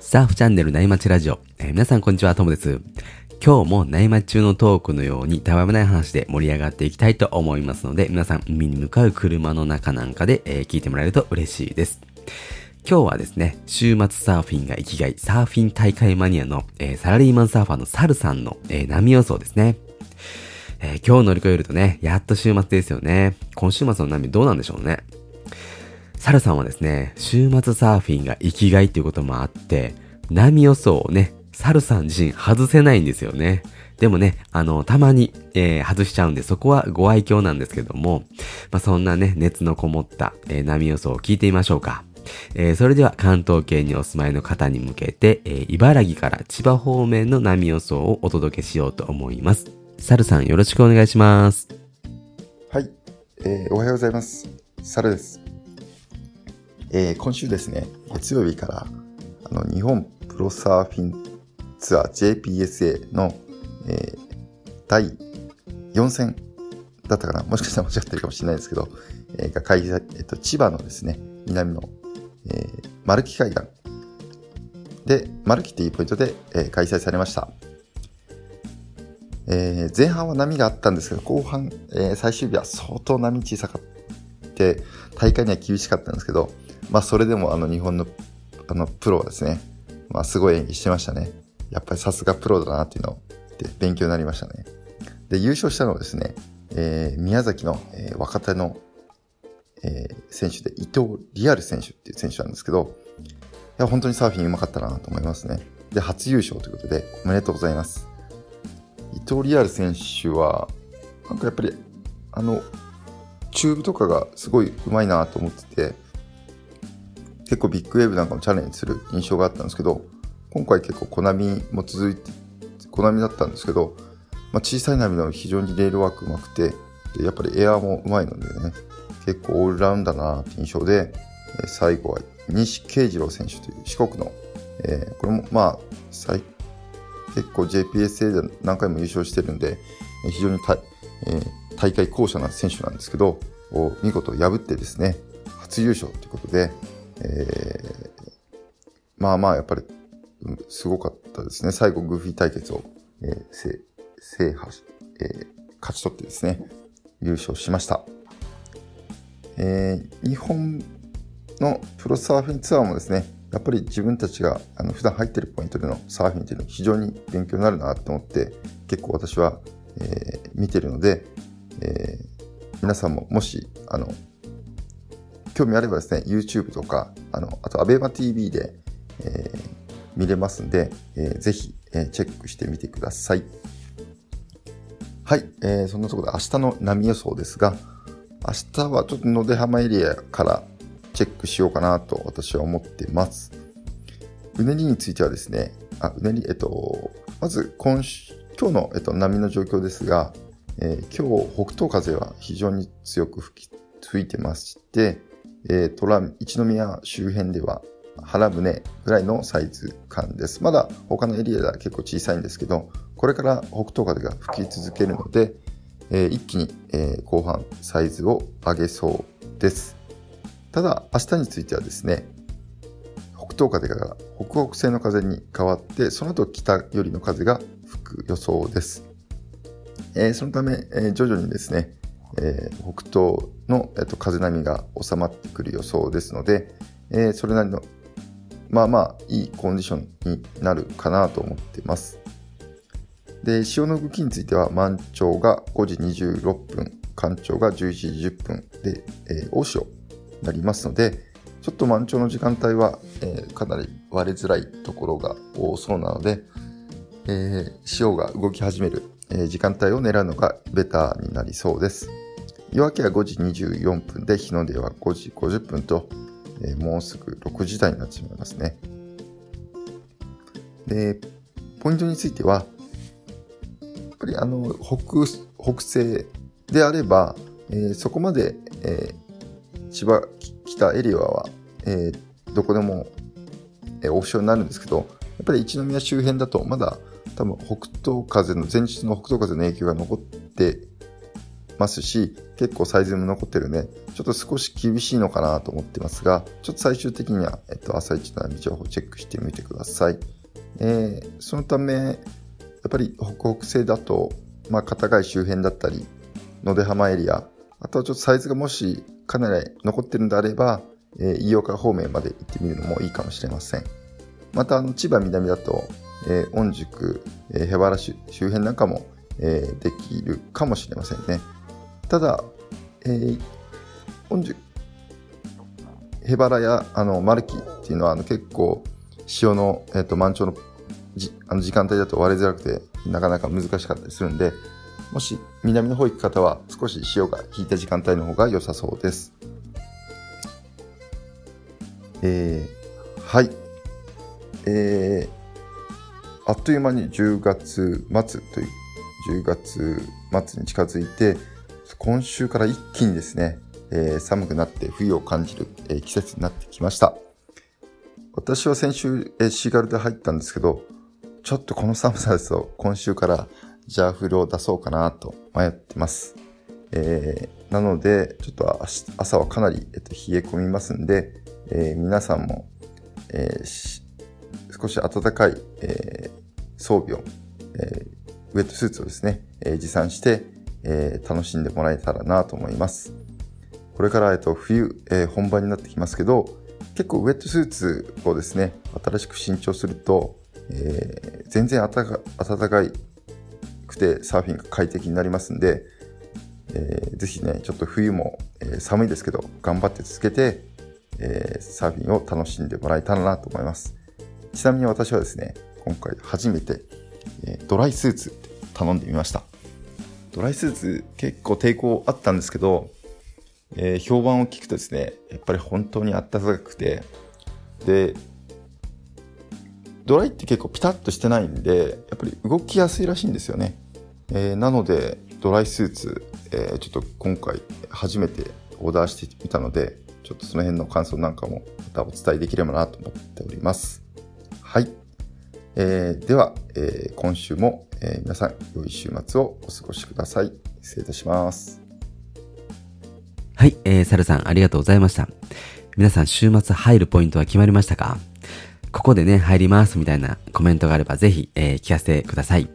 サーフチャンネル内町ラジオ、えー皆さんこんにちは、ともです。今日も内町中のトークのようにたわめない話で盛り上がっていきたいと思いますので、皆さん海に向かう車の中なんかで、えー聞いてもらえると嬉しいです。今日はですね、週末サーフィンが生きがい、サーフィン大会マニアの、えーサラリーマンサーファーのサルさんの、えー波予想ですね。えー今日乗り越えるとね、やっと週末ですよね。今週末の波どうなんでしょうね。サルさんはですね、週末サーフィンが生きがいっていうこともあって、波予想をね、サルさん自身外せないんですよね。でもね、あの、たまに、えー外しちゃうんで、そこはご愛嬌なんですけども、まあ、そんなね、熱のこもった、えー波予想を聞いてみましょうか。えーそれでは関東圏にお住まいの方に向けて、えー茨城から千葉方面の波予想をお届けしようと思います。サルさんよろしくお願いします。はい、えーおはようございます。サルです。えー今週ですね、月曜日から、あの、日本プロサーフィンツアー JPSA の、えー第4戦だったかな？もしかしたら間違ってるかもしれないですけど、えーが開催、えっと、千葉のですね、南の、えー、丸木海岸。で、丸木っていうポイントで、えー開催されました。えー前半は波があったんですけど、後半、えー最終日は相当波小さかって、大会には厳しかったんですけど、まあそれでもあの日本のあのプロはですね、まあすごい演技してましたね。やっぱりさすがプロだなっていうので勉強になりましたね。で、優勝したのはですね、えー宮崎の、えー若手の、えー選手で伊藤リアル選手っていう選手なんですけど、いや、本当にサーフィン上手かったなと思いますね。で、初優勝ということで、おめでとうございます。伊東李安琉選手は、なんかやっぱり、あの、チューブとかがすごい上手いなと思ってて、結構ビッグウェーブなんかもチャレンジする印象があったんですけど、今回結構小波も続いて、小波だったんですけど、まあ、小さい波でも非常にレールワーク上手くて、でやっぱりエアーも上手いのでね、結構オールラウンダーなって印象で、最後は西慶次郎選手という四国の、えーこれもまあ、最結構 JPSA で何回も優勝してるんで、非常にた、えー大会巧者な選手なんですけど、を見事破ってですね、初優勝ということで、えーまあまあやっぱり、すごかったですね。最後グーフィー対決を、えー制制覇し、えー勝ち取ってですね、優勝しました。えー日本のプロサーフィンツアーもですね、やっぱり自分たちがあの普段入ってるポイントでのサーフィンっていうのは非常に勉強になるなと思って、結構私は、えー見てるので、えー皆さんももし、あの、興味あればですね、YouTube とか、あの、あと ABEMATV で、えー見れますんで、えーぜひ、えーチェックしてみてください。はい、えーそんなところで明日の波予想ですが、明日はちょっと野出浜エリアからチェックしようかなと私は思ってます。うねりについてはですね、あ、うねり、えっと、まず今週、今日の、えっと、波の状況ですが、えー今日北東風は非常に強く吹き吹いてまして、えー、虎一宮周辺では腹船ぐらいのサイズ感です。まだ他のエリアでは結構小さいんですけど、これから北東風が吹き続けるので、えー一気に、えー後半サイズを上げそうです。ただ、明日についてはですね、北東風が北北西の風に変わって、その後北寄りの風が吹く予想です。えーそのため、えー徐々にですね、えー北東の、えっと風波が収まってくる予想ですので、えーそれなりの、まあまあ、いいコンディションになるかなと思っています。で、潮の動きについては、満潮が5時26分、干潮が11時10分で、えー大潮になりますので、ちょっと満潮の時間帯は、えーかなり割れづらいところが多そうなので、えー潮が動き始める、時間帯を狙うのがベターになりそうです。夜明けは5時24分で、日の出は5時50分と、えもうすぐ6時台になってしまいますね。で、ポイントについては、やっぱりあの、北、北西であれば、えーそこまで、えー千葉北エリアは、えーどこでも、えオフショアになるんですけど、やっぱり一宮周辺だとまだ多分北東風の、前日の北東風の影響が残ってますし、結構サイズも残ってるんで、ちょっと少し厳しいのかなと思ってますが、ちょっと最終的には、えっと、朝一の波情報をチェックしてみてください。えー、そのため、やっぱり北北西だと、まあ、片貝周辺だったり、野出浜エリア、あとはちょっとサイズがもしかなり残ってるんであれば、えー、飯岡方面まで行ってみるのもいいかもしれません。また、あの、千葉南だと、えー、御宿、えー、ヘバラ周辺なんかも、えー、できるかもしれませんね。ただ、えー、御宿、ヘバラやあのマルキっていうのはあの結構潮の、えーと、満潮のじあの時間帯だと割れづらくてなかなか難しかったりするんでもし南の方行く方は少し潮が引いた時間帯の方が良さそうです。えー、はい。えー、あっという間に10月末という、10月末に近づいて、今週から一気にですね、えー、寒くなって冬を感じる、えー、季節になってきました。私は先週、えー、シーガルで入ったんですけど、ちょっとこの寒さですと今週からジャーフルを出そうかなと迷ってます。えー、なので、ちょっと朝はかなり、えっと、冷え込みますんで、えー、皆さんも、えー、少し暖かい、え装備を、えウェットスーツをですね、え持参して、え楽しんでもらえたらなと思います。これから、えっと、冬、え本番になってきますけど、結構ウェットスーツをですね、新しく新調すると、え全然暖かくてサーフィンが快適になりますんで、えー、ぜひね、ちょっと冬も、え、寒いですけど、頑張って続けて、え、サーフィンを楽しんでもらえたらなと思います。ちなみに私はですね、今回初めて、え、ドライスーツ頼んでみました。ドライスーツ結構抵抗あったんですけど、えー、評判を聞くとですね、やっぱり本当にあったかくて、で、ドライって結構ピタッとしてないんで、やっぱり動きやすいらしいんですよね。えー、なので、ドライスーツ、えー、ちょっと今回初めてオーダーしてみたので、ちょっとその辺の感想なんかもまたお伝えできればなと思っております。はい。えー、では、えー、今週も、え、皆さん良い週末をお過ごしください。失礼いたします。はい、えー、サルさんありがとうございました。皆さん週末入るポイントは決まりましたか？ここでね、入りますみたいなコメントがあればぜひ、えー、聞かせてください。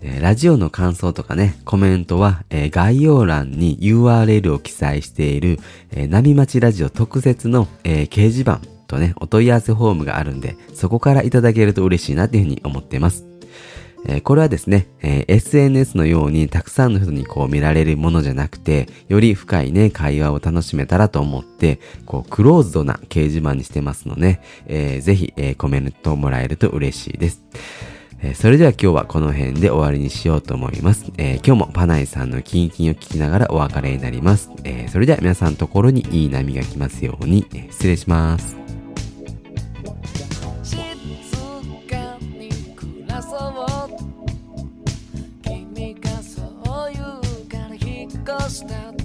え、ラジオの感想とかね、コメントは、えー、概要欄に URL を記載している、えー、波町ラジオ特設の、え掲示板とね、お問い合わせフォームがあるんで、そこからいただけると嬉しいなっていうふうに思っています。えこれはですね、え SNS のようにたくさんの人にこう見られるものじゃなくて、より深いね、会話を楽しめたらと思って、こう、クローズドな掲示板にしてますので、えー、ぜひ、えー、コメントをもらえると嬉しいです。えー、それでは今日はこの辺で終わりにしようと思います。えー、今日もパナイさんのキンキンを聞きながらお別れになります。えー、それでは皆さんのところにいい波が来ますように、え失礼します。ghost out